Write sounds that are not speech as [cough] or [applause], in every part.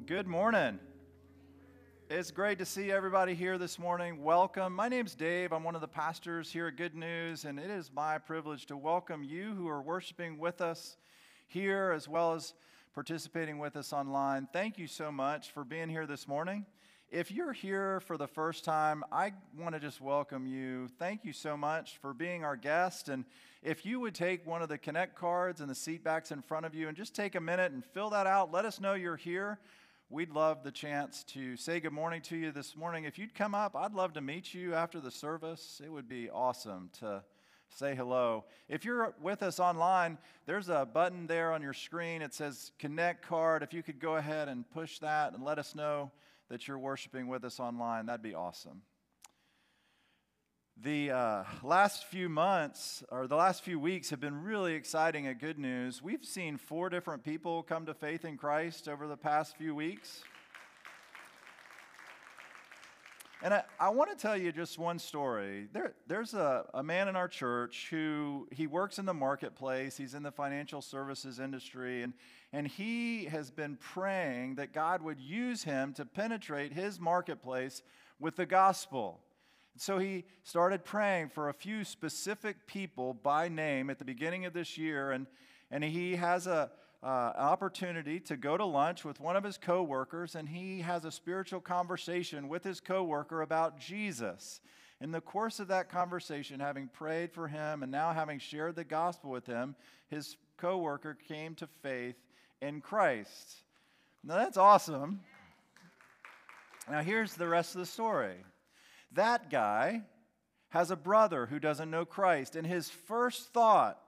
Well, good morning. It's great to see everybody here this morning. Welcome. My name's Dave. I'm one of the pastors here at Good News, and it is my privilege to welcome you who are worshiping with us here as well as participating with us online. Thank you so much for being here this morning. If you're here for the first time, I want to just welcome you. Thank you so much for being our guest. And if you would take one of the Connect cards and the seat backs in front of you and just take a minute and fill that out, let us know you're here. We'd love the chance to say good morning to you this morning. If you'd come up, I'd love to meet you after the service. It would be awesome to say hello. If you're with us online, there's a button there on your screen. It says Connect card. If you could go ahead and push that and let us know that you're worshiping with us online, that'd be awesome. The uh, last few months, or the last few weeks, have been really exciting at Good News. We've seen four different people come to faith in Christ over the past few weeks. And I, I want to tell you just one story. There, there's a, a man in our church who he works in the marketplace. He's in the financial services industry, and, and he has been praying that God would use him to penetrate his marketplace with the gospel. So he started praying for a few specific people by name at the beginning of this year, and, and he has a, uh, opportunity to go to lunch with one of his coworkers, and he has a spiritual conversation with his coworker about Jesus. In the course of that conversation, having prayed for him and now having shared the gospel with him, his coworker came to faith in Christ. Now that's awesome. Now here's the rest of the story. That guy has a brother who doesn't know Christ, and his first thought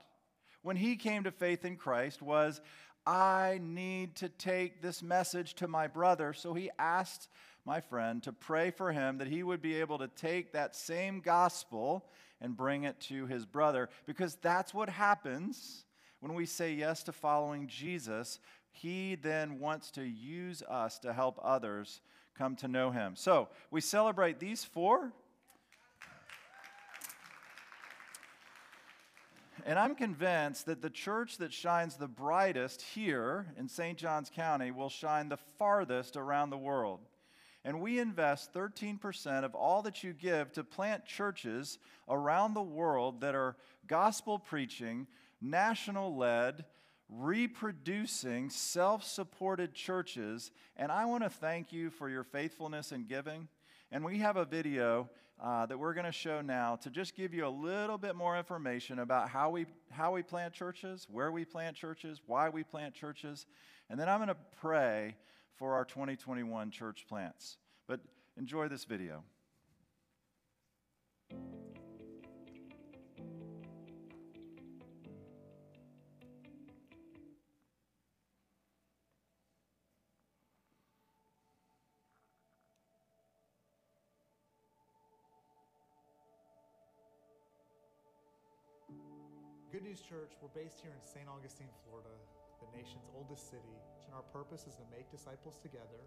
when he came to faith in Christ was, I need to take this message to my brother. So he asked my friend to pray for him that he would be able to take that same gospel and bring it to his brother because that's what happens when we say yes to following Jesus. He then wants to use us to help others come to know him. So we celebrate these four And I'm convinced that the church that shines the brightest here in St. Johns County will shine the farthest around the world. And we invest 13% of all that you give to plant churches around the world that are gospel preaching, national led, reproducing, self supported churches. And I want to thank you for your faithfulness in giving. And we have a video uh, that we're going to show now to just give you a little bit more information about how we, how we plant churches, where we plant churches, why we plant churches. And then I'm going to pray for our 2021 church plants. But enjoy this video. Good News Church, we're based here in St. Augustine, Florida, the nation's oldest city. And our purpose is to make disciples together.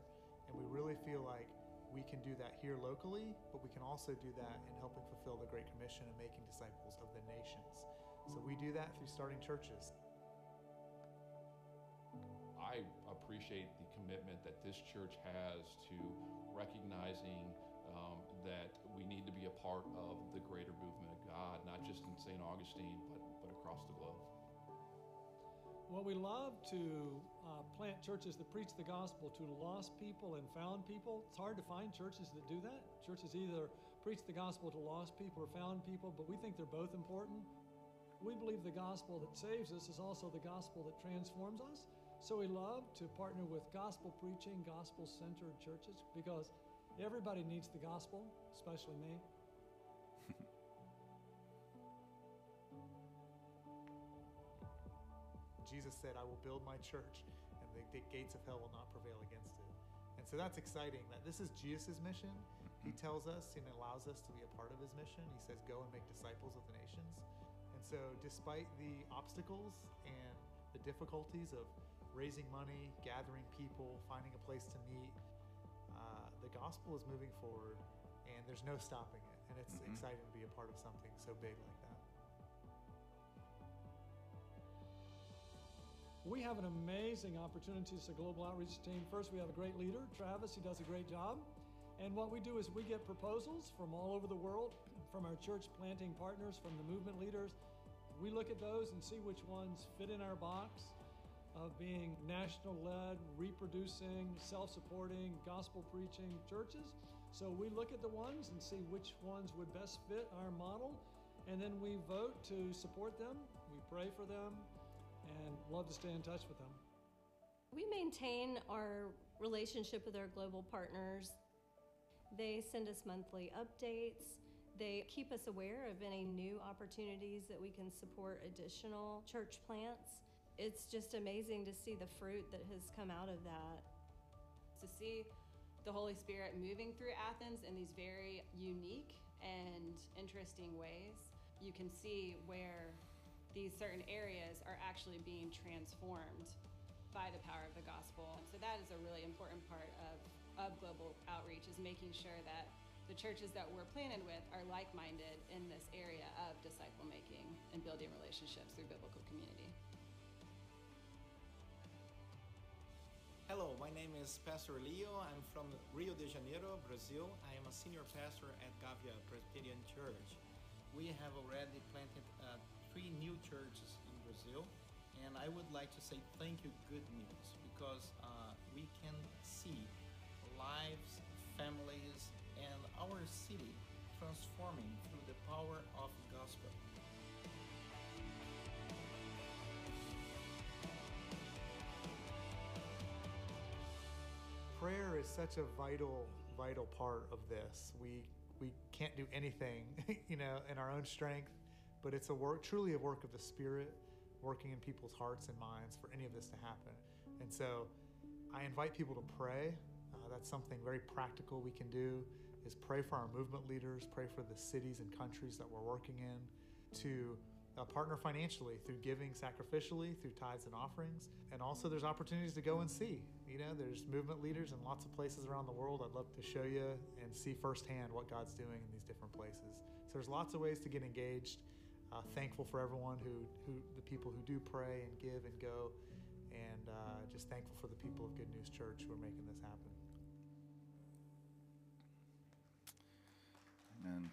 And we really feel like we can do that here locally, but we can also do that in helping fulfill the Great Commission and making disciples of the nations. So we do that through starting churches. I appreciate the commitment that this church has to recognizing um, that we need to be a part of the greater movement of God, not just in St. Augustine, but across the globe? Well, we love to uh, plant churches that preach the gospel to lost people and found people. It's hard to find churches that do that. Churches either preach the gospel to lost people or found people, but we think they're both important. We believe the gospel that saves us is also the gospel that transforms us. So we love to partner with gospel preaching, gospel centered churches because everybody needs the gospel, especially me. Jesus said, I will build my church, and the, the gates of hell will not prevail against it. And so that's exciting that this is Jesus' mission. He mm-hmm. tells us and allows us to be a part of his mission. He says, Go and make disciples of the nations. And so, despite the obstacles and the difficulties of raising money, gathering people, finding a place to meet, uh, the gospel is moving forward and there's no stopping it. And it's mm-hmm. exciting to be a part of something so big like that. We have an amazing opportunity as a global outreach team. First, we have a great leader, Travis. He does a great job. And what we do is we get proposals from all over the world, from our church planting partners, from the movement leaders. We look at those and see which ones fit in our box of being national led, reproducing, self supporting, gospel preaching churches. So we look at the ones and see which ones would best fit our model, and then we vote to support them. We pray for them, and love to stay in touch with them. We maintain our relationship with our global partners. They send us monthly updates. They keep us aware of any new opportunities that we can support additional church plants. It's just amazing to see the fruit that has come out of that. To see the Holy Spirit moving through Athens in these very unique and interesting ways, you can see where these certain areas are actually being transformed by the power of the gospel. So that is a really important part of, of global outreach is making sure that the churches that we're planted with are like-minded in this area of disciple making and building relationships through biblical community. Hello, my name is Pastor Leo. I'm from Rio de Janeiro, Brazil. I am a senior pastor at Gávea Presbyterian Church. We have already planted uh, three new churches in Brazil, and I would like to say thank you, good news, because uh, we can see lives, families, and our city transforming through the power of gospel. Prayer is such a vital, vital part of this. We we can't do anything, [laughs] you know, in our own strength but it's a work, truly a work of the Spirit working in people's hearts and minds for any of this to happen. And so I invite people to pray. Uh, that's something very practical we can do is pray for our movement leaders, pray for the cities and countries that we're working in, to uh, partner financially through giving sacrificially, through tithes and offerings. And also there's opportunities to go and see. You know, there's movement leaders in lots of places around the world. I'd love to show you and see firsthand what God's doing in these different places. So there's lots of ways to get engaged uh, thankful for everyone who, who, the people who do pray and give and go, and uh, just thankful for the people of Good News Church who are making this happen. Amen.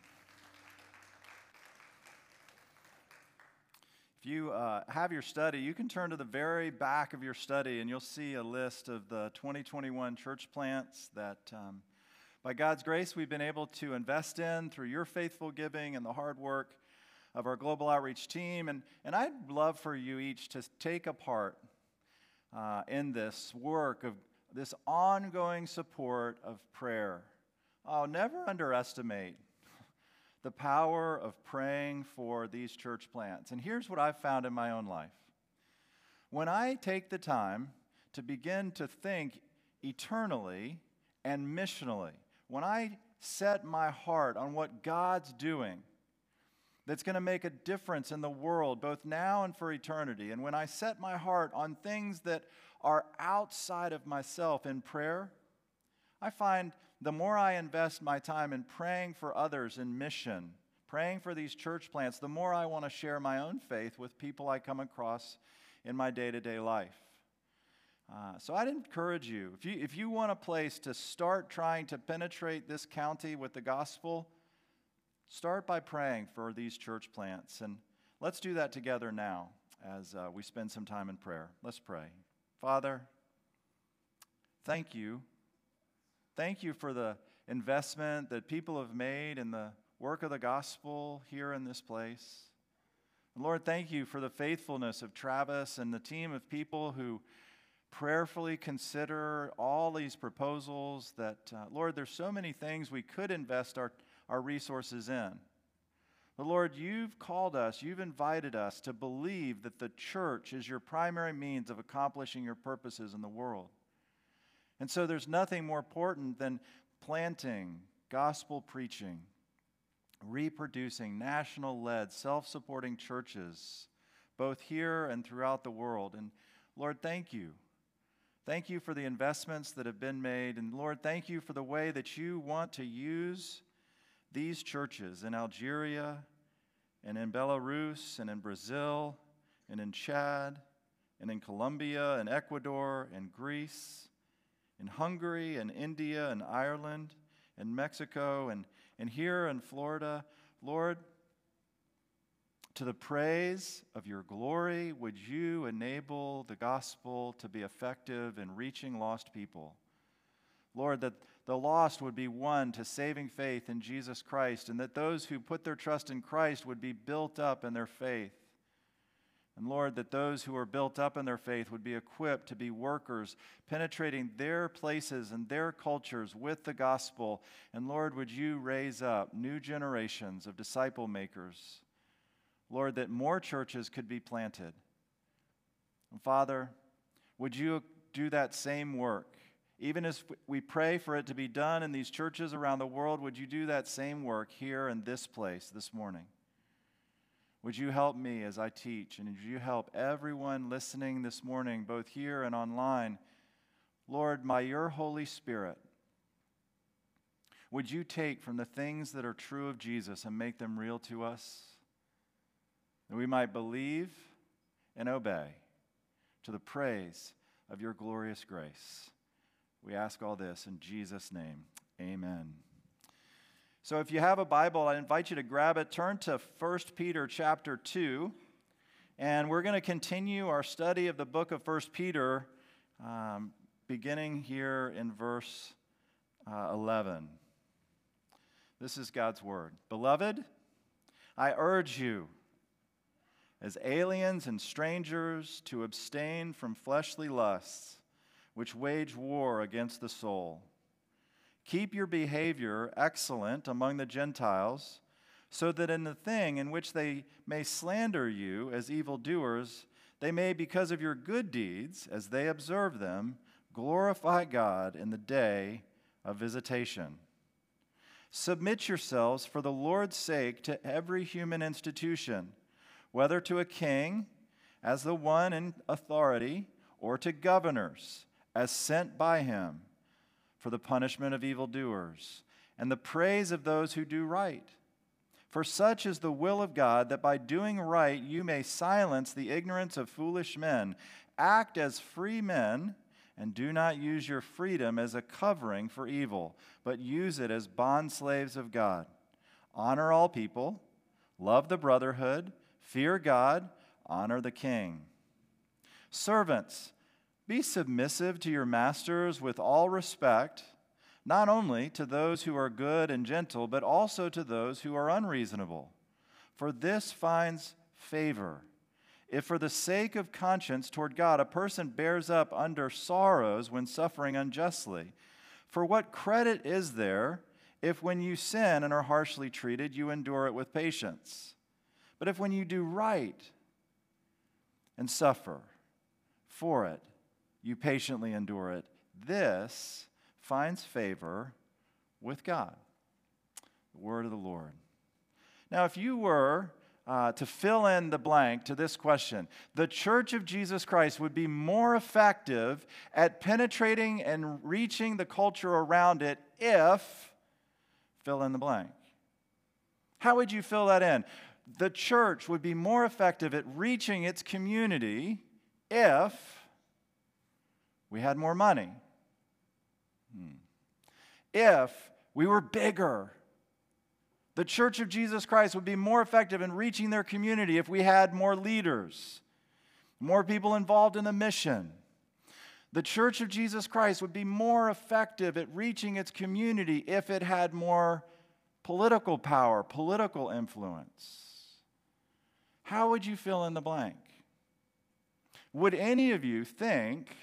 If you uh, have your study, you can turn to the very back of your study and you'll see a list of the 2021 church plants that, um, by God's grace, we've been able to invest in through your faithful giving and the hard work of our global outreach team. And, and I'd love for you each to take a part uh, in this work of this ongoing support of prayer. I'll never underestimate the power of praying for these church plants. And here's what I've found in my own life when I take the time to begin to think eternally and missionally, when I set my heart on what God's doing, that's going to make a difference in the world, both now and for eternity. And when I set my heart on things that are outside of myself in prayer, I find the more I invest my time in praying for others in mission, praying for these church plants, the more I want to share my own faith with people I come across in my day to day life. Uh, so I'd encourage you if, you, if you want a place to start trying to penetrate this county with the gospel, Start by praying for these church plants. And let's do that together now as uh, we spend some time in prayer. Let's pray. Father, thank you. Thank you for the investment that people have made in the work of the gospel here in this place. Lord, thank you for the faithfulness of Travis and the team of people who prayerfully consider all these proposals that, uh, Lord, there's so many things we could invest our our resources in. But Lord, you've called us, you've invited us to believe that the church is your primary means of accomplishing your purposes in the world. And so there's nothing more important than planting, gospel preaching, reproducing national led, self supporting churches, both here and throughout the world. And Lord, thank you. Thank you for the investments that have been made. And Lord, thank you for the way that you want to use these churches in Algeria and in Belarus and in Brazil and in Chad and in Colombia and Ecuador and Greece, in Hungary and India and Ireland and Mexico and, and here in Florida. Lord, to the praise of your glory, would you enable the gospel to be effective in reaching lost people? Lord, that the lost would be won to saving faith in Jesus Christ, and that those who put their trust in Christ would be built up in their faith. And Lord, that those who are built up in their faith would be equipped to be workers, penetrating their places and their cultures with the gospel. And Lord, would you raise up new generations of disciple makers Lord, that more churches could be planted. And Father, would you do that same work? Even as we pray for it to be done in these churches around the world, would you do that same work here in this place this morning? Would you help me as I teach? And would you help everyone listening this morning, both here and online? Lord, by your Holy Spirit, would you take from the things that are true of Jesus and make them real to us? that we might believe and obey to the praise of your glorious grace. We ask all this in Jesus' name. Amen. So if you have a Bible, I invite you to grab it. Turn to 1 Peter chapter 2. And we're going to continue our study of the book of 1 Peter, um, beginning here in verse uh, 11. This is God's word. Beloved, I urge you as aliens and strangers to abstain from fleshly lusts, which wage war against the soul. Keep your behavior excellent among the Gentiles, so that in the thing in which they may slander you as evildoers, they may, because of your good deeds, as they observe them, glorify God in the day of visitation. Submit yourselves for the Lord's sake to every human institution whether to a king as the one in authority, or to governors as sent by him for the punishment of evildoers and the praise of those who do right. For such is the will of God that by doing right you may silence the ignorance of foolish men. Act as free men and do not use your freedom as a covering for evil, but use it as bondslaves of God. Honor all people, love the brotherhood Fear God, honor the king. Servants, be submissive to your masters with all respect, not only to those who are good and gentle, but also to those who are unreasonable. For this finds favor. If for the sake of conscience toward God a person bears up under sorrows when suffering unjustly, for what credit is there if when you sin and are harshly treated, you endure it with patience? But if when you do right and suffer for it, you patiently endure it, this finds favor with God. The word of the Lord. Now, if you were uh, to fill in the blank to this question, the church of Jesus Christ would be more effective at penetrating and reaching the culture around it if, fill in the blank. How would you fill that in? the church would be more effective at reaching its community if we had more money. Hmm. If we were bigger. The Church of Jesus Christ would be more effective in reaching their community if we had more leaders, more people involved in the mission. The Church of Jesus Christ would be more effective at reaching its community if it had more political power, political influence. How would you fill in the blank? Would any of you think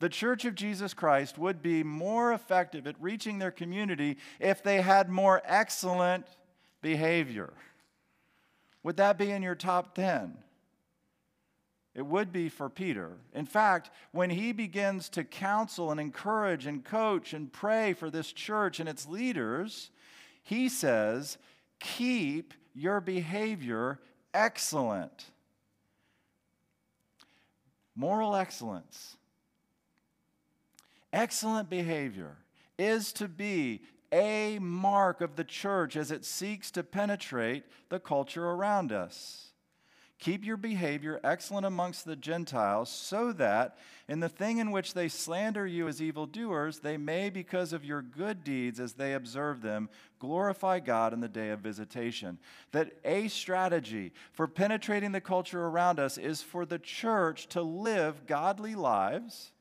the Church of Jesus Christ would be more effective at reaching their community if they had more excellent behavior? Would that be in your top 10? It would be for Peter. In fact, when he begins to counsel and encourage and coach and pray for this church and its leaders, he says, Keep your behavior excellent. Moral excellence, excellent behavior is to be a mark of the church as it seeks to penetrate the culture around us. Keep your behavior excellent amongst the Gentiles, so that in the thing in which they slander you as evildoers, they may, because of your good deeds as they observe them, glorify God in the day of visitation. That a strategy for penetrating the culture around us is for the church to live godly lives,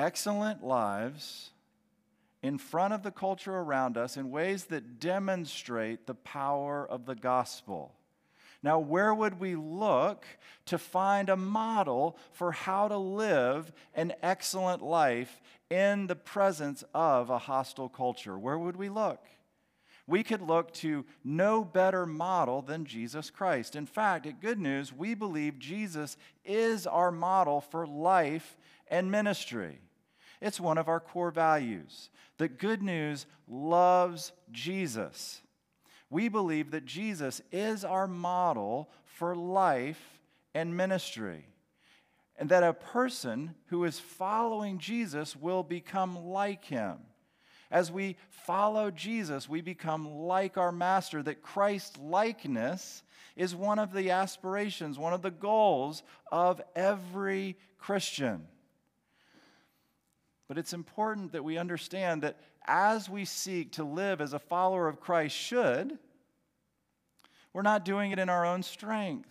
excellent lives in front of the culture around us in ways that demonstrate the power of the gospel. Now, where would we look to find a model for how to live an excellent life in the presence of a hostile culture? Where would we look? We could look to no better model than Jesus Christ. In fact, at Good News, we believe Jesus is our model for life and ministry. It's one of our core values that Good News loves Jesus we believe that Jesus is our model for life and ministry. And that a person who is following Jesus will become like him. As we follow Jesus, we become like our Master, that Christ likeness is one of the aspirations, one of the goals of every Christian. But it's important that we understand that as we seek to live as a follower of Christ should, we're not doing it in our own strength.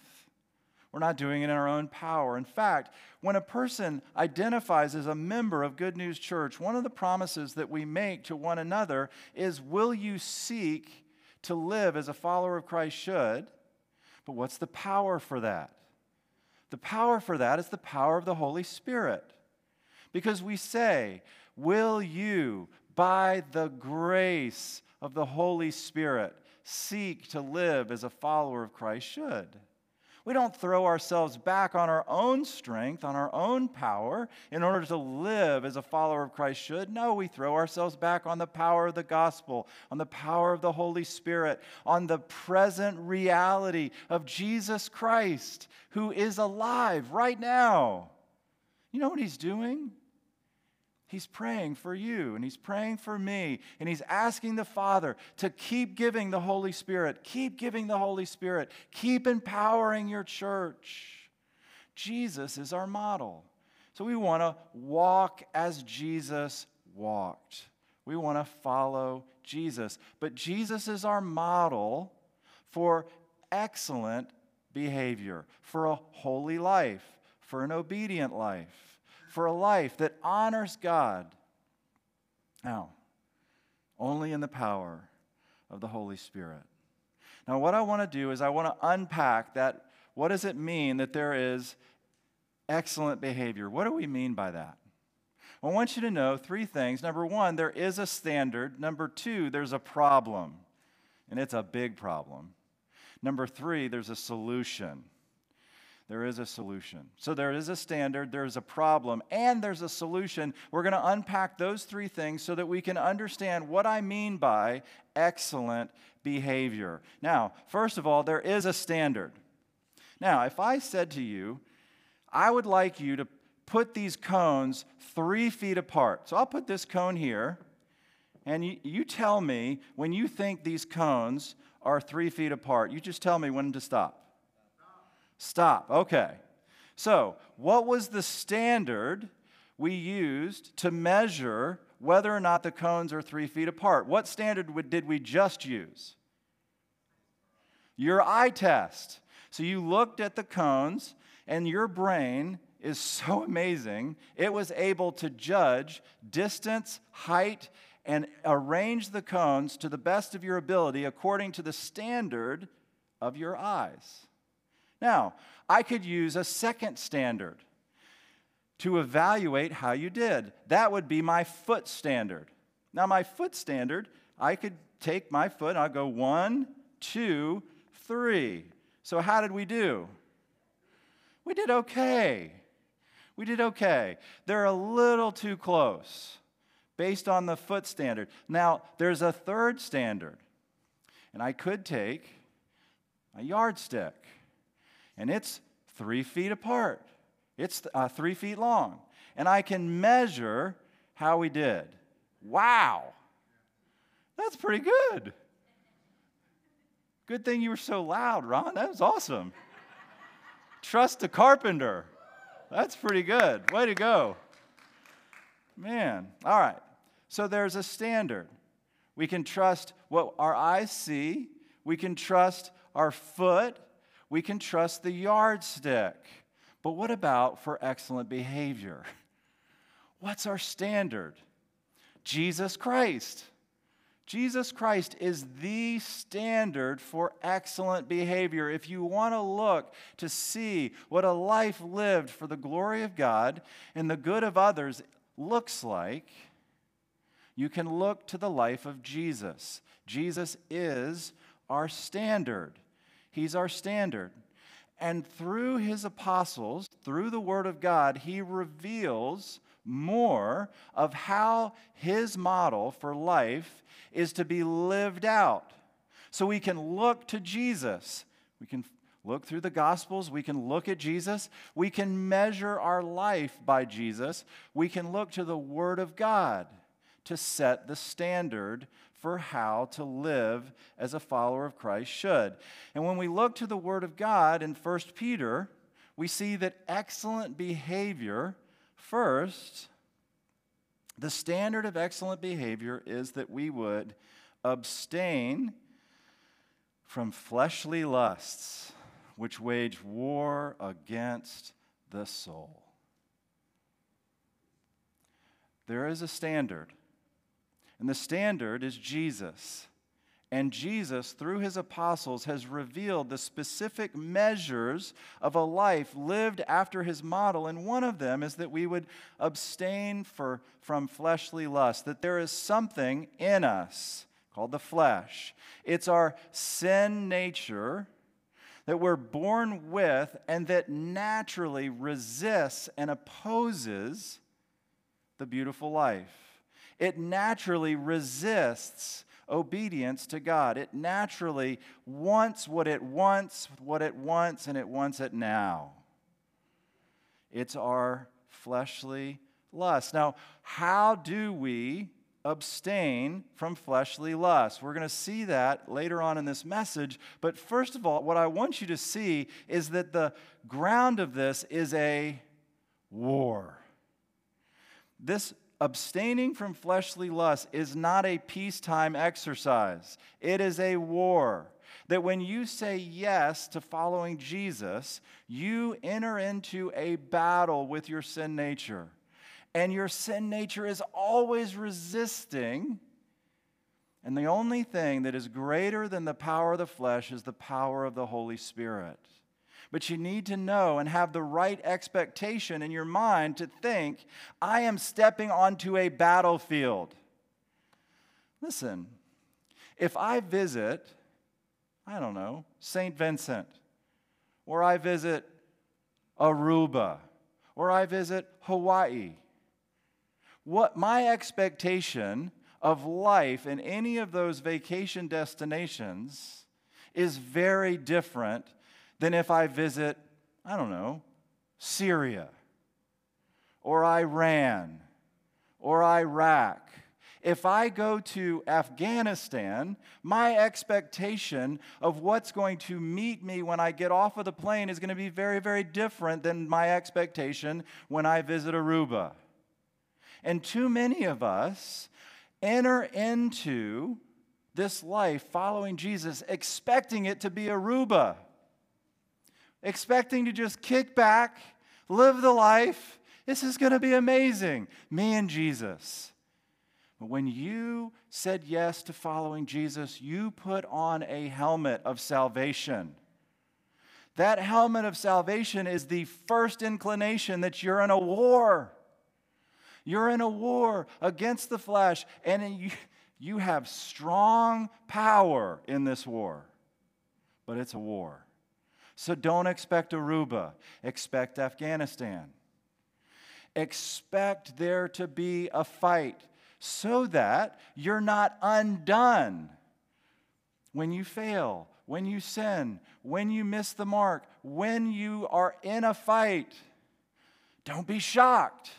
We're not doing it in our own power. In fact, when a person identifies as a member of Good News Church, one of the promises that we make to one another is Will you seek to live as a follower of Christ should? But what's the power for that? The power for that is the power of the Holy Spirit. Because we say, Will you, by the grace of the Holy Spirit, seek to live as a follower of Christ should? We don't throw ourselves back on our own strength, on our own power, in order to live as a follower of Christ should. No, we throw ourselves back on the power of the gospel, on the power of the Holy Spirit, on the present reality of Jesus Christ, who is alive right now. You know what he's doing? He's praying for you and he's praying for me and he's asking the Father to keep giving the Holy Spirit, keep giving the Holy Spirit, keep empowering your church. Jesus is our model. So we want to walk as Jesus walked. We want to follow Jesus. But Jesus is our model for excellent behavior, for a holy life, for an obedient life for a life that honors God. Now, only in the power of the Holy Spirit. Now, what I want to do is I want to unpack that. What does it mean that there is excellent behavior? What do we mean by that? I want you to know three things. Number one, there is a standard. Number two, there's a problem, and it's a big problem. Number three, there's a solution there is a solution. So there is a standard, there's a problem, and there's a solution. We're going to unpack those three things so that we can understand what I mean by excellent behavior. Now, first of all, there is a standard. Now, if I said to you, I would like you to put these cones three feet apart. So I'll put this cone here, and you, you tell me when you think these cones are three feet apart. You just tell me when to stop. Stop. Okay. So, what was the standard we used to measure whether or not the cones are three feet apart? What standard did we just use? Your eye test. So, you looked at the cones, and your brain is so [laughs] amazing, it was able to judge distance, height, and arrange the cones to the best of your ability according to the standard of your eyes. Now, I could use a second standard to evaluate how you did. That would be my foot standard. Now, my foot standard, I could take my foot, I'll go one, two, three. So, how did we do? We did okay. We did okay. They're a little too close based on the foot standard. Now, there's a third standard, and I could take a yardstick and it's three feet apart. It's uh, three feet long. And I can measure how we did. Wow. That's pretty good. Good thing you were so loud, Ron. That was awesome. Trust the carpenter. That's pretty good. Way to go. Man. All right. So there's a standard. We can trust what our eyes see, we can trust our foot, we can trust the yardstick. But what about for excellent behavior? [laughs] What's our standard? Jesus Christ. Jesus Christ is the standard for excellent behavior. If you want to look to see what a life lived for the glory of God and the good of others looks like, you can look to the life of Jesus. Jesus is our standard. He's our standard. And through his apostles, through the Word of God, he reveals more of how his model for life is to be lived out. So we can look to Jesus. We can look through the Gospels. We can look at Jesus. We can measure our life by Jesus. We can look to the Word of God to set the standard for how to live as a follower of Christ should. And when we look to the Word of God in 1 Peter, we see that excellent behavior, first, the standard of excellent behavior is that we would abstain from fleshly lusts which wage war against the soul. There is a standard, and the standard is Jesus. And Jesus, through his apostles, has revealed the specific measures of a life lived after his model. And one of them is that we would abstain for, from fleshly lust, that there is something in us called the flesh. It's our sin nature that we're born with and that naturally resists and opposes the beautiful life. It naturally resists obedience to God. It naturally wants what it wants, what it wants, and it wants it now. It's our fleshly lust. Now, how do we abstain from fleshly lust? We're going to see that later on in this message. But first of all, what I want you to see is that the ground of this is a war. This abstaining from fleshly lust is not a peacetime exercise, it is a war. That when you say yes to following Jesus, you enter into a battle with your sin nature. And your sin nature is always resisting. And the only thing that is greater than the power of the flesh is the power of the Holy Spirit. But you need to know and have the right expectation in your mind to think, I am stepping onto a battlefield. Listen, if I visit, I don't know, St. Vincent, or I visit Aruba, or I visit Hawaii, what my expectation of life in any of those vacation destinations is very different than if I visit, I don't know, Syria or Iran or Iraq. If I go to Afghanistan, my expectation of what's going to meet me when I get off of the plane is going to be very, very different than my expectation when I visit Aruba. And too many of us enter into this life following Jesus expecting it to be Aruba expecting to just kick back, live the life. This is going to be amazing. Me and Jesus. But when you said yes to following Jesus, you put on a helmet of salvation. That helmet of salvation is the first inclination that you're in a war. You're in a war against the flesh, and you, you have strong power in this war. But it's a war. So don't expect Aruba, expect Afghanistan. Expect there to be a fight so that you're not undone when you fail, when you sin, when you miss the mark, when you are in a fight. Don't be shocked.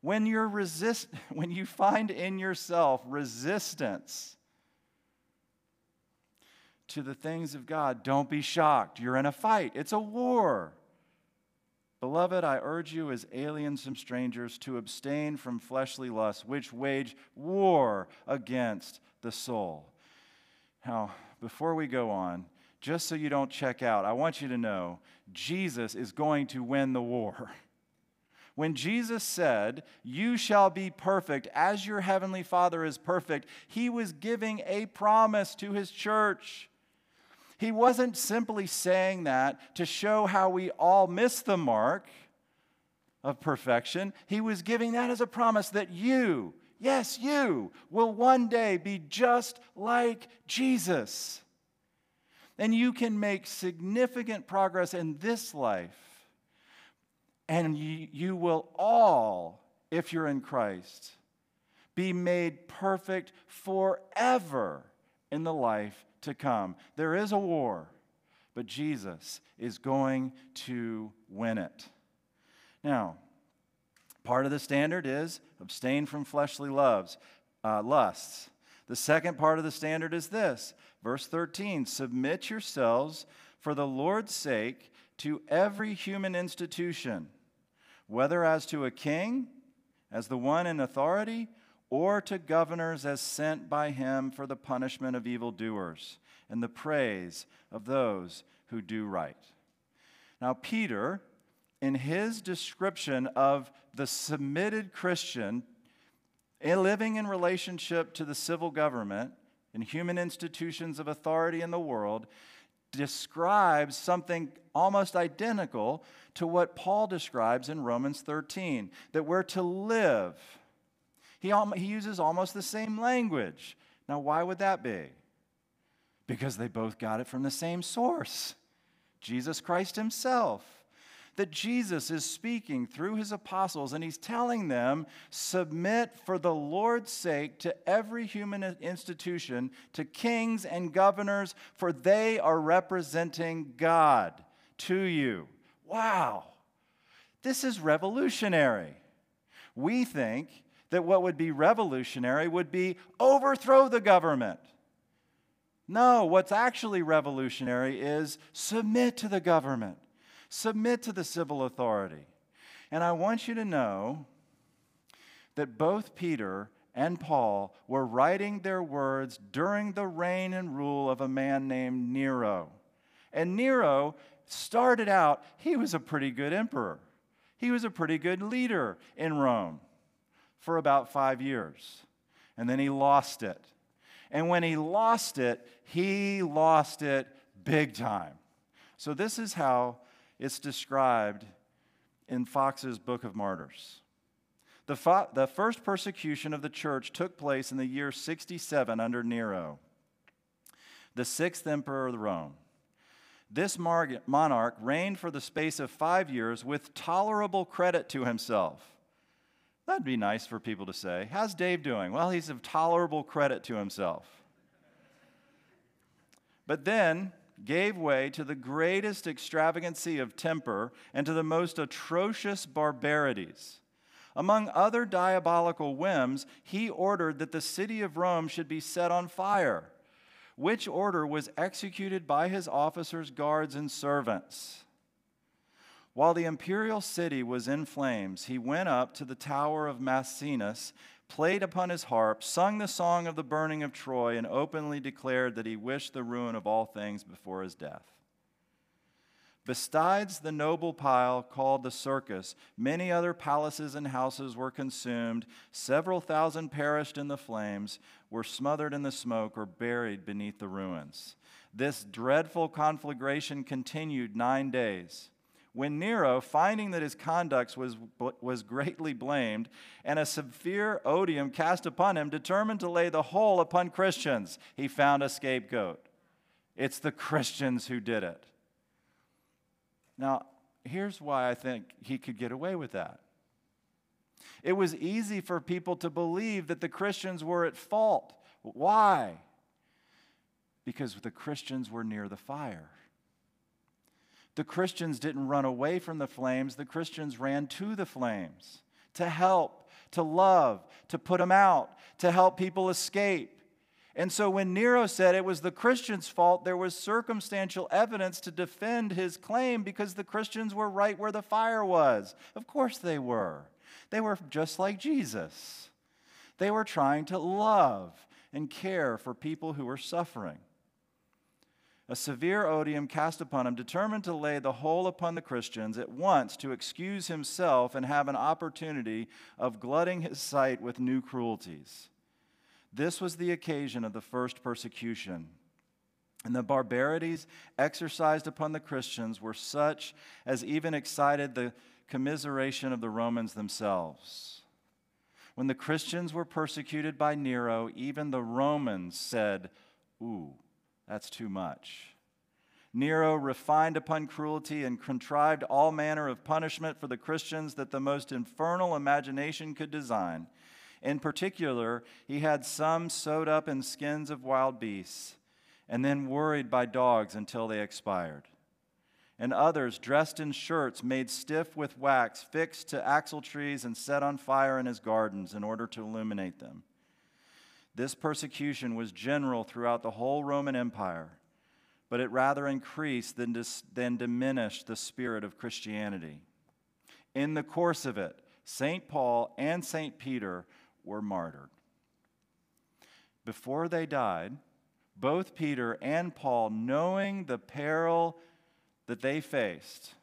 When, you're resist, [laughs] when you find in yourself resistance to the things of God, don't be shocked. You're in a fight, it's a war. Beloved, I urge you as aliens and strangers to abstain from fleshly lusts, which wage war against the soul. Now, before we go on, just so you don't check out, I want you to know Jesus is going to win the war. [laughs] When Jesus said, You shall be perfect as your heavenly Father is perfect, he was giving a promise to his church. He wasn't simply saying that to show how we all miss the mark of perfection. He was giving that as a promise that you, yes, you, will one day be just like Jesus. And you can make significant progress in this life. And you, will all, if you're in Christ, be made perfect forever in the life to come. There is a war, but Jesus is going to win it. Now, part of the standard is abstain from fleshly loves, uh, lusts. The second part of the standard is this verse 13 submit yourselves for the Lord's sake to every human institution, whether as to a king, as the one in authority, or to governors as sent by him for the punishment of evildoers and the praise of those who do right. Now, Peter, in his description of the submitted Christian eh, living in relationship to the civil government and human institutions of authority in the world, describes something almost identical to what Paul describes in Romans 13 that we're to live he, he uses almost the same language. Now, why would that be? Because they both got it from the same source Jesus Christ Himself. That Jesus is speaking through His apostles and He's telling them, submit for the Lord's sake to every human institution, to kings and governors, for they are representing God to you. Wow, this is revolutionary. We think that what would be revolutionary would be overthrow the government. No, what's actually revolutionary is submit to the government, submit to the civil authority. And I want you to know that both Peter and Paul were writing their words during the reign and rule of a man named Nero. And Nero started out, he was a pretty good emperor, he was a pretty good leader in Rome for about five years. And then he lost it. And when he lost it, he lost it big time. So, this is how it's described in Fox's Book of Martyrs. The, fo- the first persecution of the church took place in the year 67 under Nero, the sixth emperor of Rome. This monarch reigned for the space of five years with tolerable credit to himself. That'd be nice for people to say. How's Dave doing? Well, he's of tolerable credit to himself. But then gave way to the greatest extravagancy of temper and to the most atrocious barbarities. Among other diabolical whims, he ordered that the city of Rome should be set on fire, which order was executed by his officers, guards, and servants. While the imperial city was in flames, he went up to the tower of Maecenas, played upon his harp, sung the song of the burning of Troy, and openly declared that he wished the ruin of all things before his death. Besides the noble pile called the circus, many other palaces and houses were consumed. Several thousand perished in the flames, were smothered in the smoke, or buried beneath the ruins. This dreadful conflagration continued nine days. When Nero, finding that his conduct was, was greatly blamed and a severe odium cast upon him, determined to lay the whole upon Christians, he found a scapegoat. It's the Christians who did it. Now, here's why I think he could get away with that. It was easy for people to believe that the Christians were at fault. Why? Because the Christians were near the fire. The Christians didn't run away from the flames, the Christians ran to the flames to help, to love, to put them out, to help people escape. And so when Nero said it was the Christians' fault, there was circumstantial evidence to defend his claim because the Christians were right where the fire was. Of course they were. They were just like Jesus. They were trying to love and care for people who were suffering. A severe odium cast upon him, determined to lay the whole upon the Christians at once to excuse himself and have an opportunity of glutting his sight with new cruelties. This was the occasion of the first persecution. And the barbarities exercised upon the Christians were such as even excited the commiseration of the Romans themselves. When the Christians were persecuted by Nero, even the Romans said, Ooh, that's too much. Nero refined upon cruelty and contrived all manner of punishment for the Christians that the most infernal imagination could design. In particular, he had some sewed up in skins of wild beasts and then worried by dogs until they expired. And others, dressed in shirts made stiff with wax, fixed to axle trees and set on fire in his gardens in order to illuminate them. This persecution was general throughout the whole Roman Empire, but it rather increased than, dis- than diminished the spirit of Christianity. In the course of it, St. Paul and St. Peter were martyred. Before they died, both Peter and Paul, knowing the peril that they faced,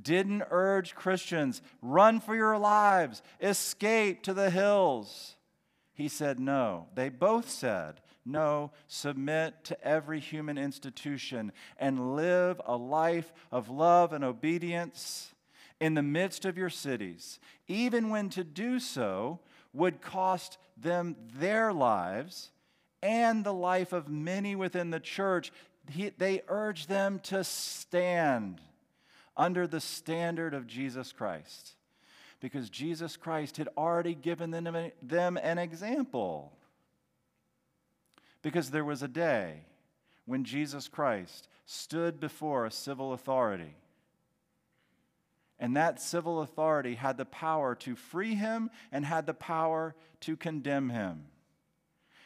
didn't urge Christians, run for your lives, escape to the hills. He said, no. They both said, no, submit to every human institution and live a life of love and obedience in the midst of your cities, even when to do so would cost them their lives and the life of many within the church, he, they urge them to stand under the standard of Jesus Christ because Jesus Christ had already given them, an example. Because there was a day when Jesus Christ stood before a civil authority and that civil authority had the power to free him and had the power to condemn him.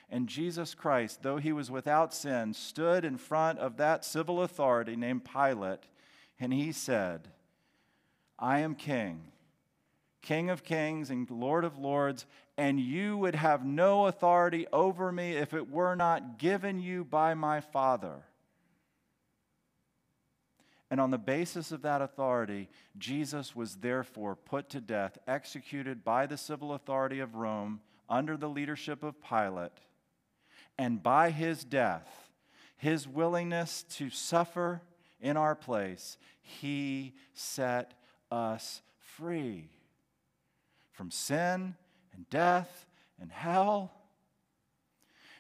And Jesus Christ, though he was without sin, stood in front of that civil authority named Pilate, and he said, I am king, king of kings and lord of lords, and you would have no authority over me if it were not given you by my Father. And on the basis of that authority, Jesus was therefore put to death, executed by the civil authority of Rome under the leadership of Pilate. And by his death, his willingness to suffer in our place, he set us free from sin and death and hell.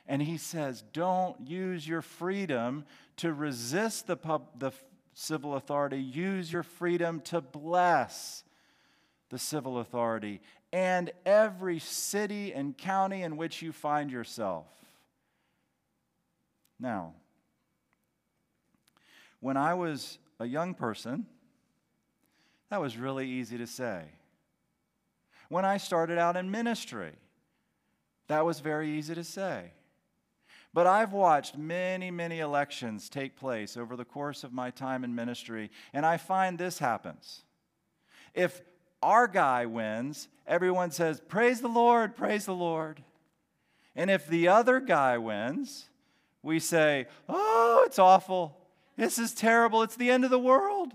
And he says, don't use your freedom to resist the, pub, the civil authority. Use your freedom to bless the civil authority and every city and county in which you find yourself. Now, when I was a young person, that was really easy to say. When I started out in ministry, that was very easy to say. But I've watched many, many elections take place over the course of my time in ministry, and I find this happens. If our guy wins, everyone says, Praise the Lord, praise the Lord. And if the other guy wins, we say, Oh, it's awful. This is terrible. It's the end of the world.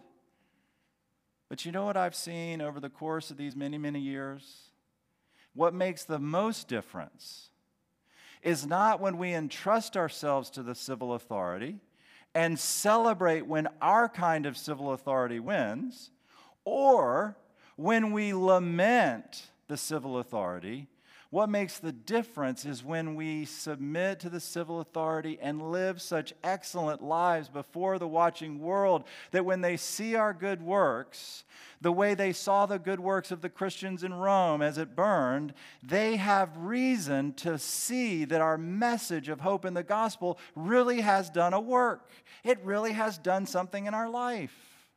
But you know what I've seen over the course of these many, many years? What makes the most difference is not when we entrust ourselves to the civil authority and celebrate when our kind of civil authority wins, or when we lament the civil authority what makes the difference is when we submit to the civil authority and live such excellent lives before the watching world that when they see our good works, the way they saw the good works of the Christians in Rome as it burned, they have reason to see that our message of hope in the gospel really has done a work. It really has done something in our life.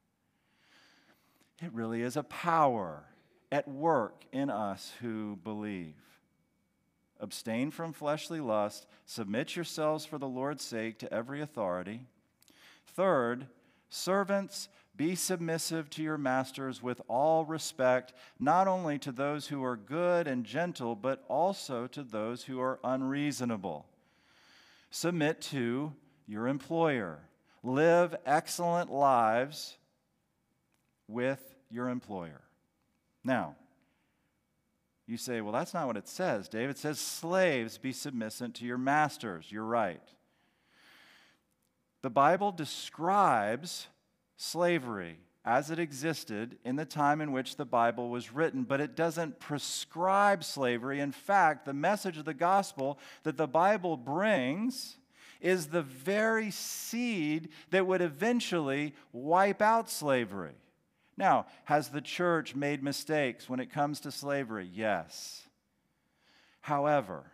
It really is a power at work in us who believe. Abstain from fleshly lust, submit yourselves for the Lord's sake to every authority. Third, servants, be submissive to your masters with all respect, not only to those who are good and gentle, but also to those who are unreasonable. Submit to your employer. Live excellent lives with your employer. Now, you say, well, that's not what it says, David. Says, slaves, be submissive to your masters. You're right. The Bible describes slavery as it existed in the time in which the Bible was written, but it doesn't prescribe slavery. In fact, the message of the gospel that the Bible brings is the very seed that would eventually wipe out slavery. Now, has the church made mistakes when it comes to slavery? Yes. However,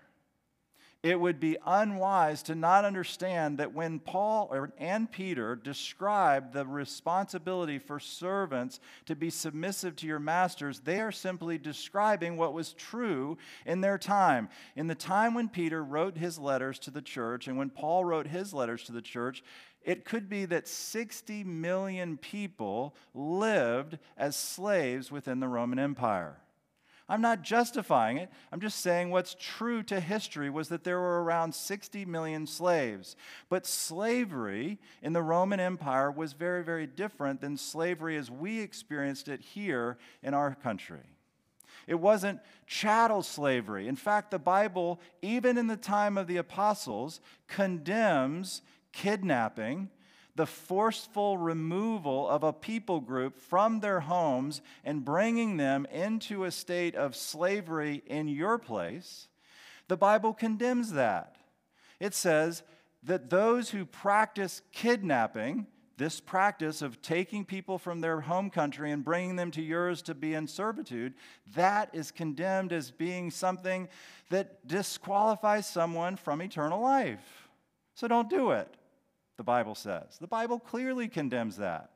it would be unwise to not understand that when Paul and Peter describe the responsibility for servants to be submissive to your masters, they are simply describing what was true in their time. In the time when Peter wrote his letters to the church and when Paul wrote his letters to the church, it could be that 60 million people lived as slaves within the Roman Empire. I'm not justifying it. I'm just saying what's true to history was that there were around 60 million slaves. But slavery in the Roman Empire was very, very different than slavery as we experienced it here in our country. It wasn't chattel slavery. In fact, the Bible, even in the time of the apostles, condemns kidnapping the forceful removal of a people group from their homes and bringing them into a state of slavery in your place, the Bible condemns that. It says that those who practice kidnapping, this practice of taking people from their home country and bringing them to yours to be in servitude, that is condemned as being something that disqualifies someone from eternal life. So don't do it the Bible says. The Bible clearly condemns that.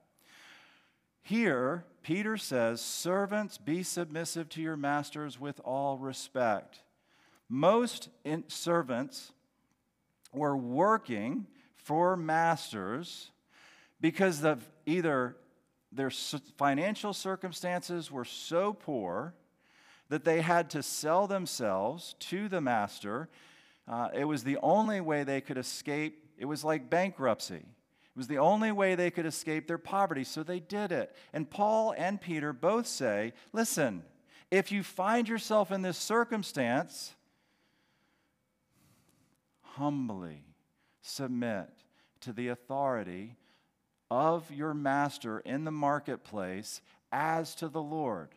Here, Peter says, Servants, be submissive to your masters with all respect. Most servants were working for masters because of either their financial circumstances were so poor that they had to sell themselves to the master. Uh, it was the only way they could escape it was like bankruptcy. It was the only way they could escape their poverty, so they did it. And Paul and Peter both say listen, if you find yourself in this circumstance, humbly submit to the authority of your master in the marketplace as to the Lord.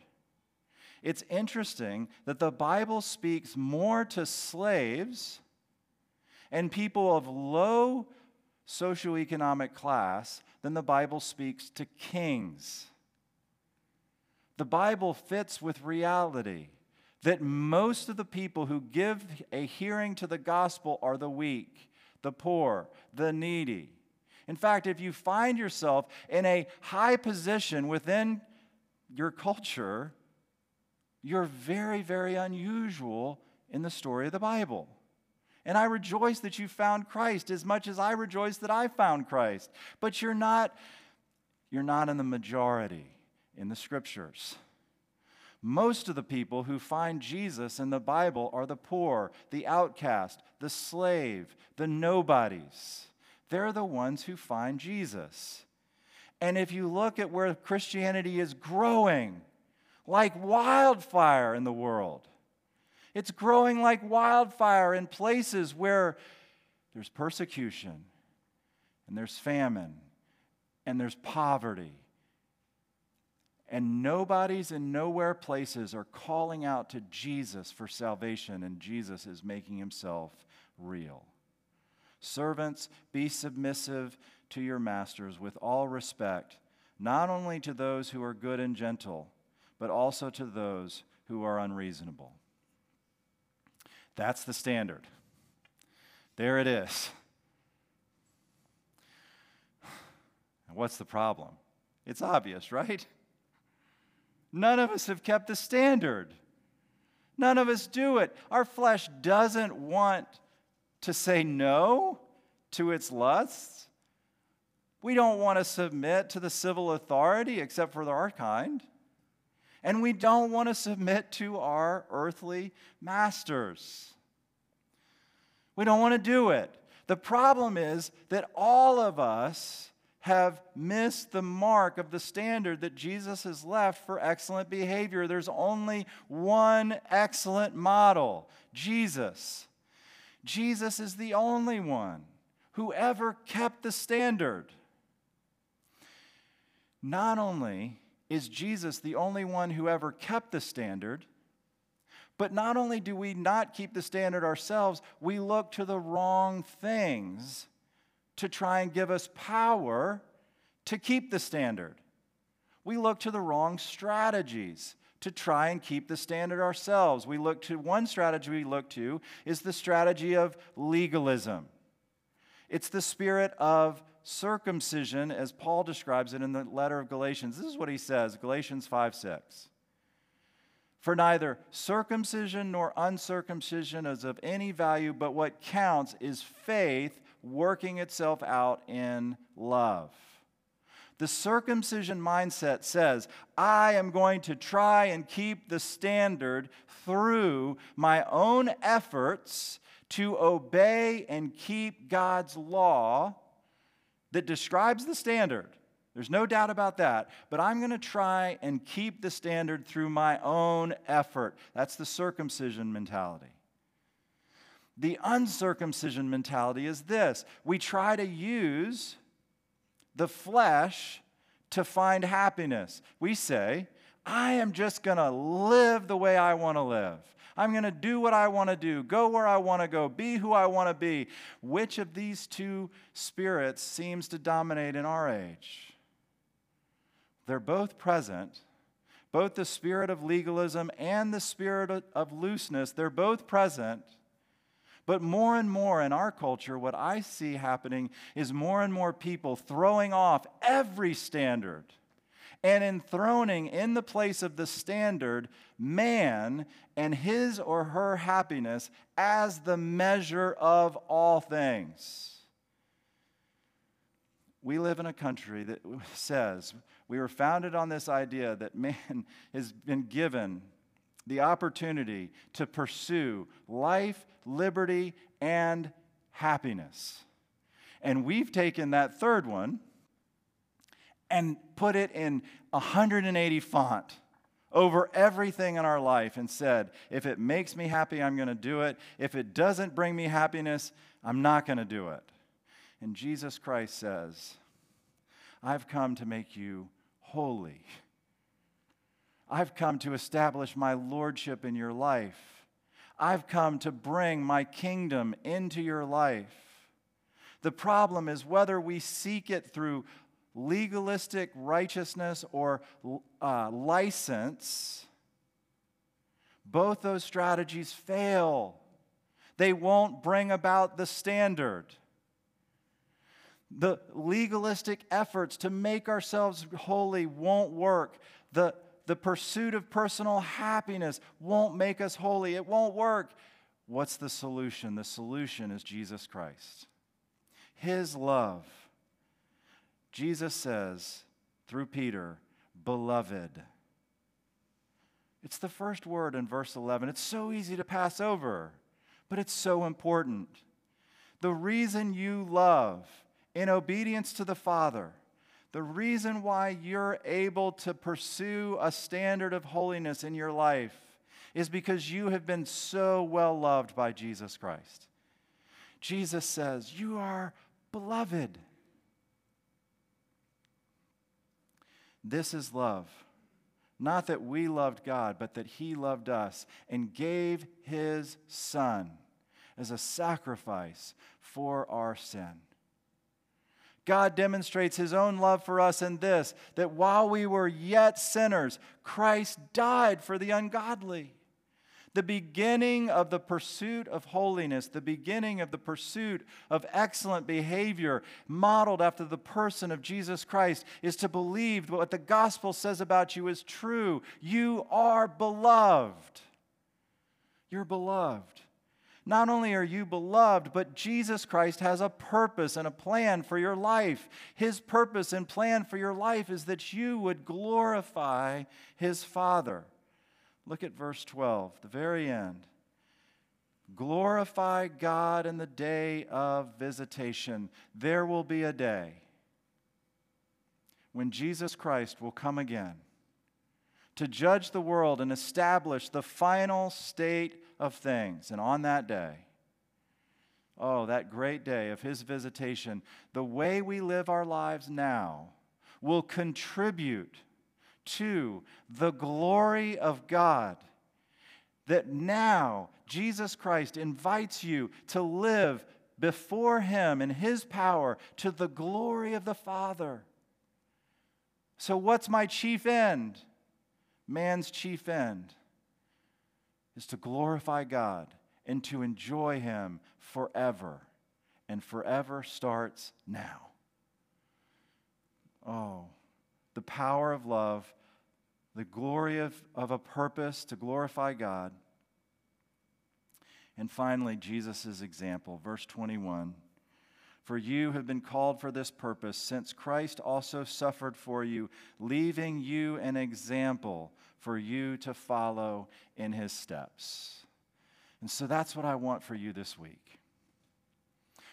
It's interesting that the Bible speaks more to slaves and people of low socioeconomic class then the Bible speaks to kings. The Bible fits with reality that most of the people who give a hearing to the gospel are the weak, the poor, the needy. In fact, if you find yourself in a high position within your culture, you're very, very unusual in the story of the Bible. And I rejoice that you found Christ as much as I rejoice that I found Christ. But you're not, you're not in the majority in the scriptures. Most of the people who find Jesus in the Bible are the poor, the outcast, the slave, the nobodies. They're the ones who find Jesus. And if you look at where Christianity is growing like wildfire in the world, it's growing like wildfire in places where there's persecution and there's famine and there's poverty. And nobodies and nowhere places are calling out to Jesus for salvation, and Jesus is making himself real. Servants, be submissive to your masters with all respect, not only to those who are good and gentle, but also to those who are unreasonable. That's the standard. There it is. And what's the problem? It's obvious, right? None of us have kept the standard. None of us do it. Our flesh doesn't want to say no to its lusts. We don't want to submit to the civil authority except for our kind. And we don't want to submit to our earthly masters. We don't want to do it. The problem is that all of us have missed the mark of the standard that Jesus has left for excellent behavior. There's only one excellent model Jesus. Jesus is the only one who ever kept the standard. Not only is Jesus the only one who ever kept the standard, but not only do we not keep the standard ourselves, we look to the wrong things to try and give us power to keep the standard. We look to the wrong strategies to try and keep the standard ourselves. We look to one strategy we look to is the strategy of legalism. It's the spirit of circumcision as Paul describes it in the letter of Galatians. This is what he says, Galatians 5 6. For neither circumcision nor uncircumcision is of any value, but what counts is faith working itself out in love. The circumcision mindset says, I am going to try and keep the standard through my own efforts to obey and keep God's law that describes the standard. There's no doubt about that. But I'm going to try and keep the standard through my own effort. That's the circumcision mentality. The uncircumcision mentality is this we try to use the flesh to find happiness. We say, I am just going to live the way I want to live. I'm going to do what I want to do, go where I want to go, be who I want to be. Which of these two spirits seems to dominate in our age? They're both present. Both the spirit of legalism and the spirit of looseness, they're both present. But more and more in our culture, what I see happening is more and more people throwing off every standard and enthroning in the place of the standard man and his or her happiness as the measure of all things. We live in a country that [laughs] says we were founded on this idea that man [laughs] has been given the opportunity to pursue life, liberty, and happiness. And we've taken that third one and put it in 180 font over everything in our life and said, if it makes me happy, I'm going to do it. If it doesn't bring me happiness, I'm not going to do it. And Jesus Christ says, I've come to make you holy. I've come to establish my lordship in your life. I've come to bring my kingdom into your life. The problem is whether we seek it through legalistic righteousness or uh, license, both those strategies fail. They won't bring about the standard. The legalistic efforts to make ourselves holy won't work. The the pursuit of personal happiness won't make us holy. It won't work. What's the solution? The solution is Jesus Christ. His love. Jesus says through Peter, beloved. It's the first word in verse 11. It's so easy to pass over, but it's so important. The reason you love in obedience to the Father the reason why you're able to pursue a standard of holiness in your life is because you have been so well loved by Jesus Christ. Jesus says, You are beloved. This is love. Not that we loved God, but that He loved us and gave His Son as a sacrifice for our sin. God demonstrates his own love for us in this that while we were yet sinners, Christ died for the ungodly. The beginning of the pursuit of holiness, the beginning of the pursuit of excellent behavior modeled after the person of Jesus Christ, is to believe that what the gospel says about you is true. You are beloved. You're beloved. Not only are you beloved, but Jesus Christ has a purpose and a plan for your life. His purpose and plan for your life is that you would glorify His Father. Look at verse 12, the very end. Glorify God in the day of visitation. There will be a day when Jesus Christ will come again to judge the world and establish the final state of things. And on that day, oh, that great day of his visitation, the way we live our lives now will contribute to the glory of God. That now Jesus Christ invites you to live before him in his power to the glory of the Father. So, what's my chief end? Man's chief end is to glorify God and to enjoy Him forever. And forever starts now. Oh, the power of love, the glory of, of a purpose to glorify God. And finally, Jesus' example, verse 21. For you have been called for this purpose, since Christ also suffered for you, leaving you an example for you to follow in his steps. And so that's what I want for you this week.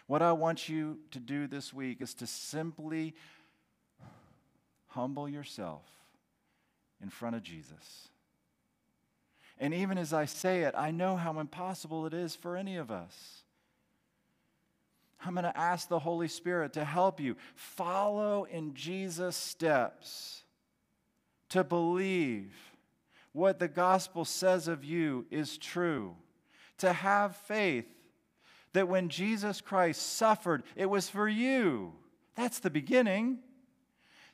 What I want you to do this week is to simply humble yourself in front of Jesus. And even as I say it, I know how impossible it is for any of us. I'm going to ask the Holy Spirit to help you follow in Jesus' steps, to believe what the gospel says of you is true, to have faith that when Jesus Christ suffered, it was for you. That's the beginning.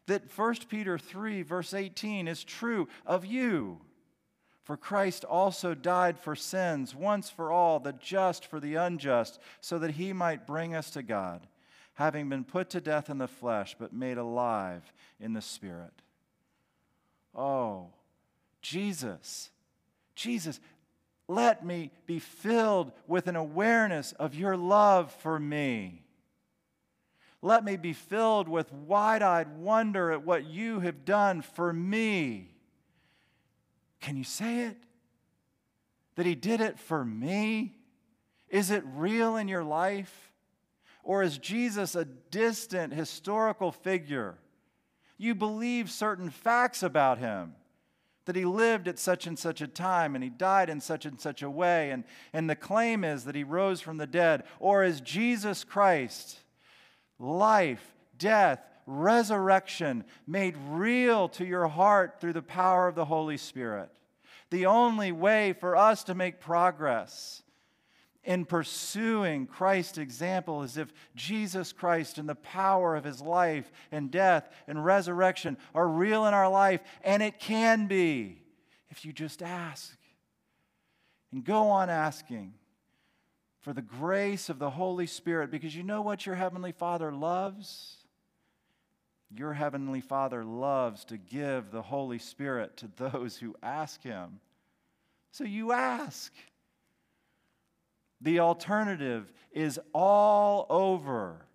That 1 Peter 3, verse 18, is true of you. For Christ also died for sins once for all, the just for the unjust, so that he might bring us to God, having been put to death in the flesh, but made alive in the Spirit. Oh, Jesus, Jesus, let me be filled with an awareness of your love for me. Let me be filled with wide eyed wonder at what you have done for me. Can you say it? That He did it for me? Is it real in your life? Or is Jesus a distant historical figure? You believe certain facts about Him that he lived at such and such a time and he died in such and such a way, and, and the claim is that he rose from the dead? Or is Jesus Christ life, death, resurrection made real to your heart through the power of the Holy Spirit. The only way for us to make progress in pursuing Christ's example is if Jesus Christ and the power of his life and death and resurrection are real in our life, and it can be if you just ask. And go on asking for the grace of the Holy Spirit because you know what your Heavenly Father loves? Your Heavenly Father loves to give the Holy Spirit to [laughs] those who ask Him. So you ask. The alternative is all over.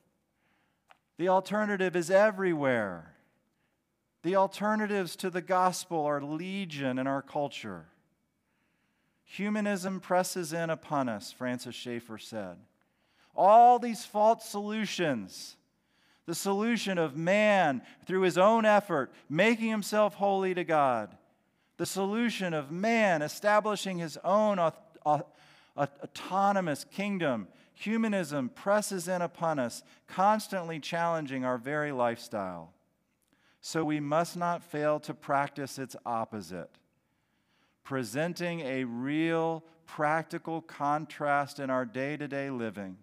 The alternative is everywhere. The alternatives to the gospel are legion in our culture. Humanism presses in upon us, Francis Schaeffer said. All these false solutions the solution of man through his own effort, making himself holy to God, the solution of man establishing his own autonomous kingdom. Humanism presses in upon us, constantly challenging our very lifestyle. So we must not fail to practice its opposite, presenting a real, practical contrast in our day to day living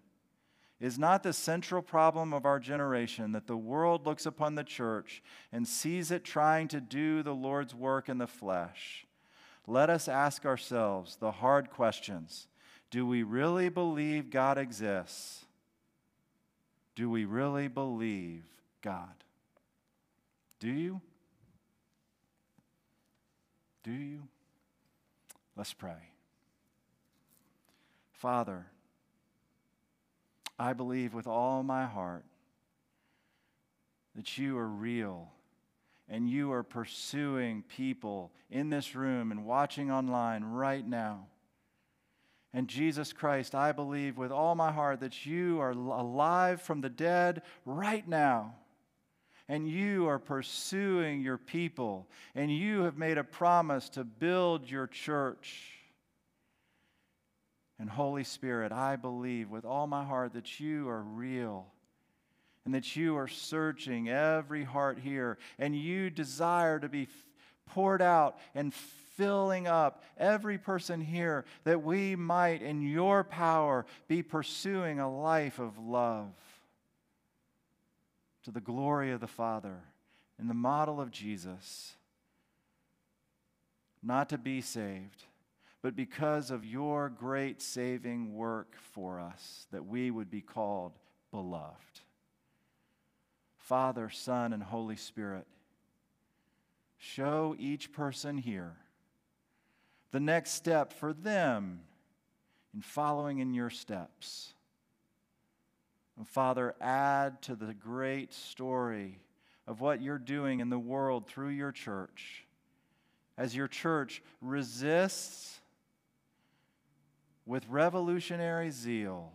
is not the central problem of our generation that the world looks upon the church and sees it trying to do the Lord's work in the flesh. Let us ask ourselves the hard questions Do we really believe God exists? Do we really believe God? Do you? Do you? Let's pray. Father, I believe with all my heart that you are real and you are pursuing people in this room and watching online right now. And Jesus Christ, I believe with all my heart that you are alive from the dead right now. And you are pursuing your people. And you have made a promise to build your church. And Holy Spirit, I believe with all my heart that you are real and that you are searching every heart here and you desire to be poured out and filling up every person here that we might, in your power, be pursuing a life of love to the glory of the Father in the model of Jesus. Not to be saved, but because of your great saving work for us, that we would be called beloved. Father, Son, and Holy Spirit, show each person here the next step for them in following in your steps. And Father, add to the great story of what you're doing in the world through your church as your church resists with revolutionary zeal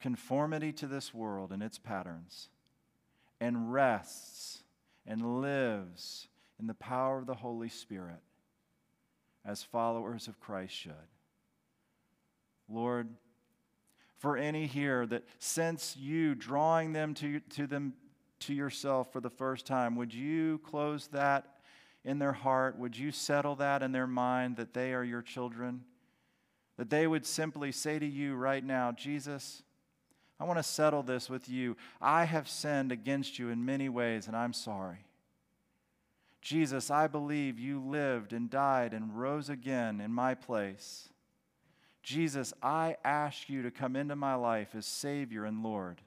conformity to this world and its patterns and rests and lives in the power of the Holy Spirit as followers of Christ should. Lord, for any here that sense you drawing them to, to them to yourself for the first time, would you close that in their heart? Would you settle that in their mind that they are your children? That they would simply say to you right now, Jesus, I want to settle this with you. I have sinned against you in many ways, and I'm sorry. Jesus, I believe you lived and died and rose again in my place. Jesus, I ask you to come into my life as Savior and Lord.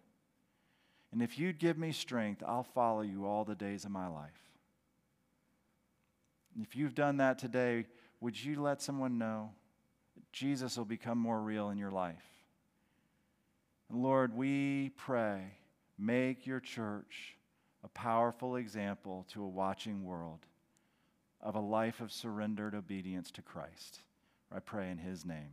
And if you'd give me strength, I'll follow you all the days of my life. If you've done that today, would you let someone know Jesus will become more real in your life? And Lord, we pray, make your church a powerful example to a watching world of a life of surrendered obedience to Christ. I pray in his name.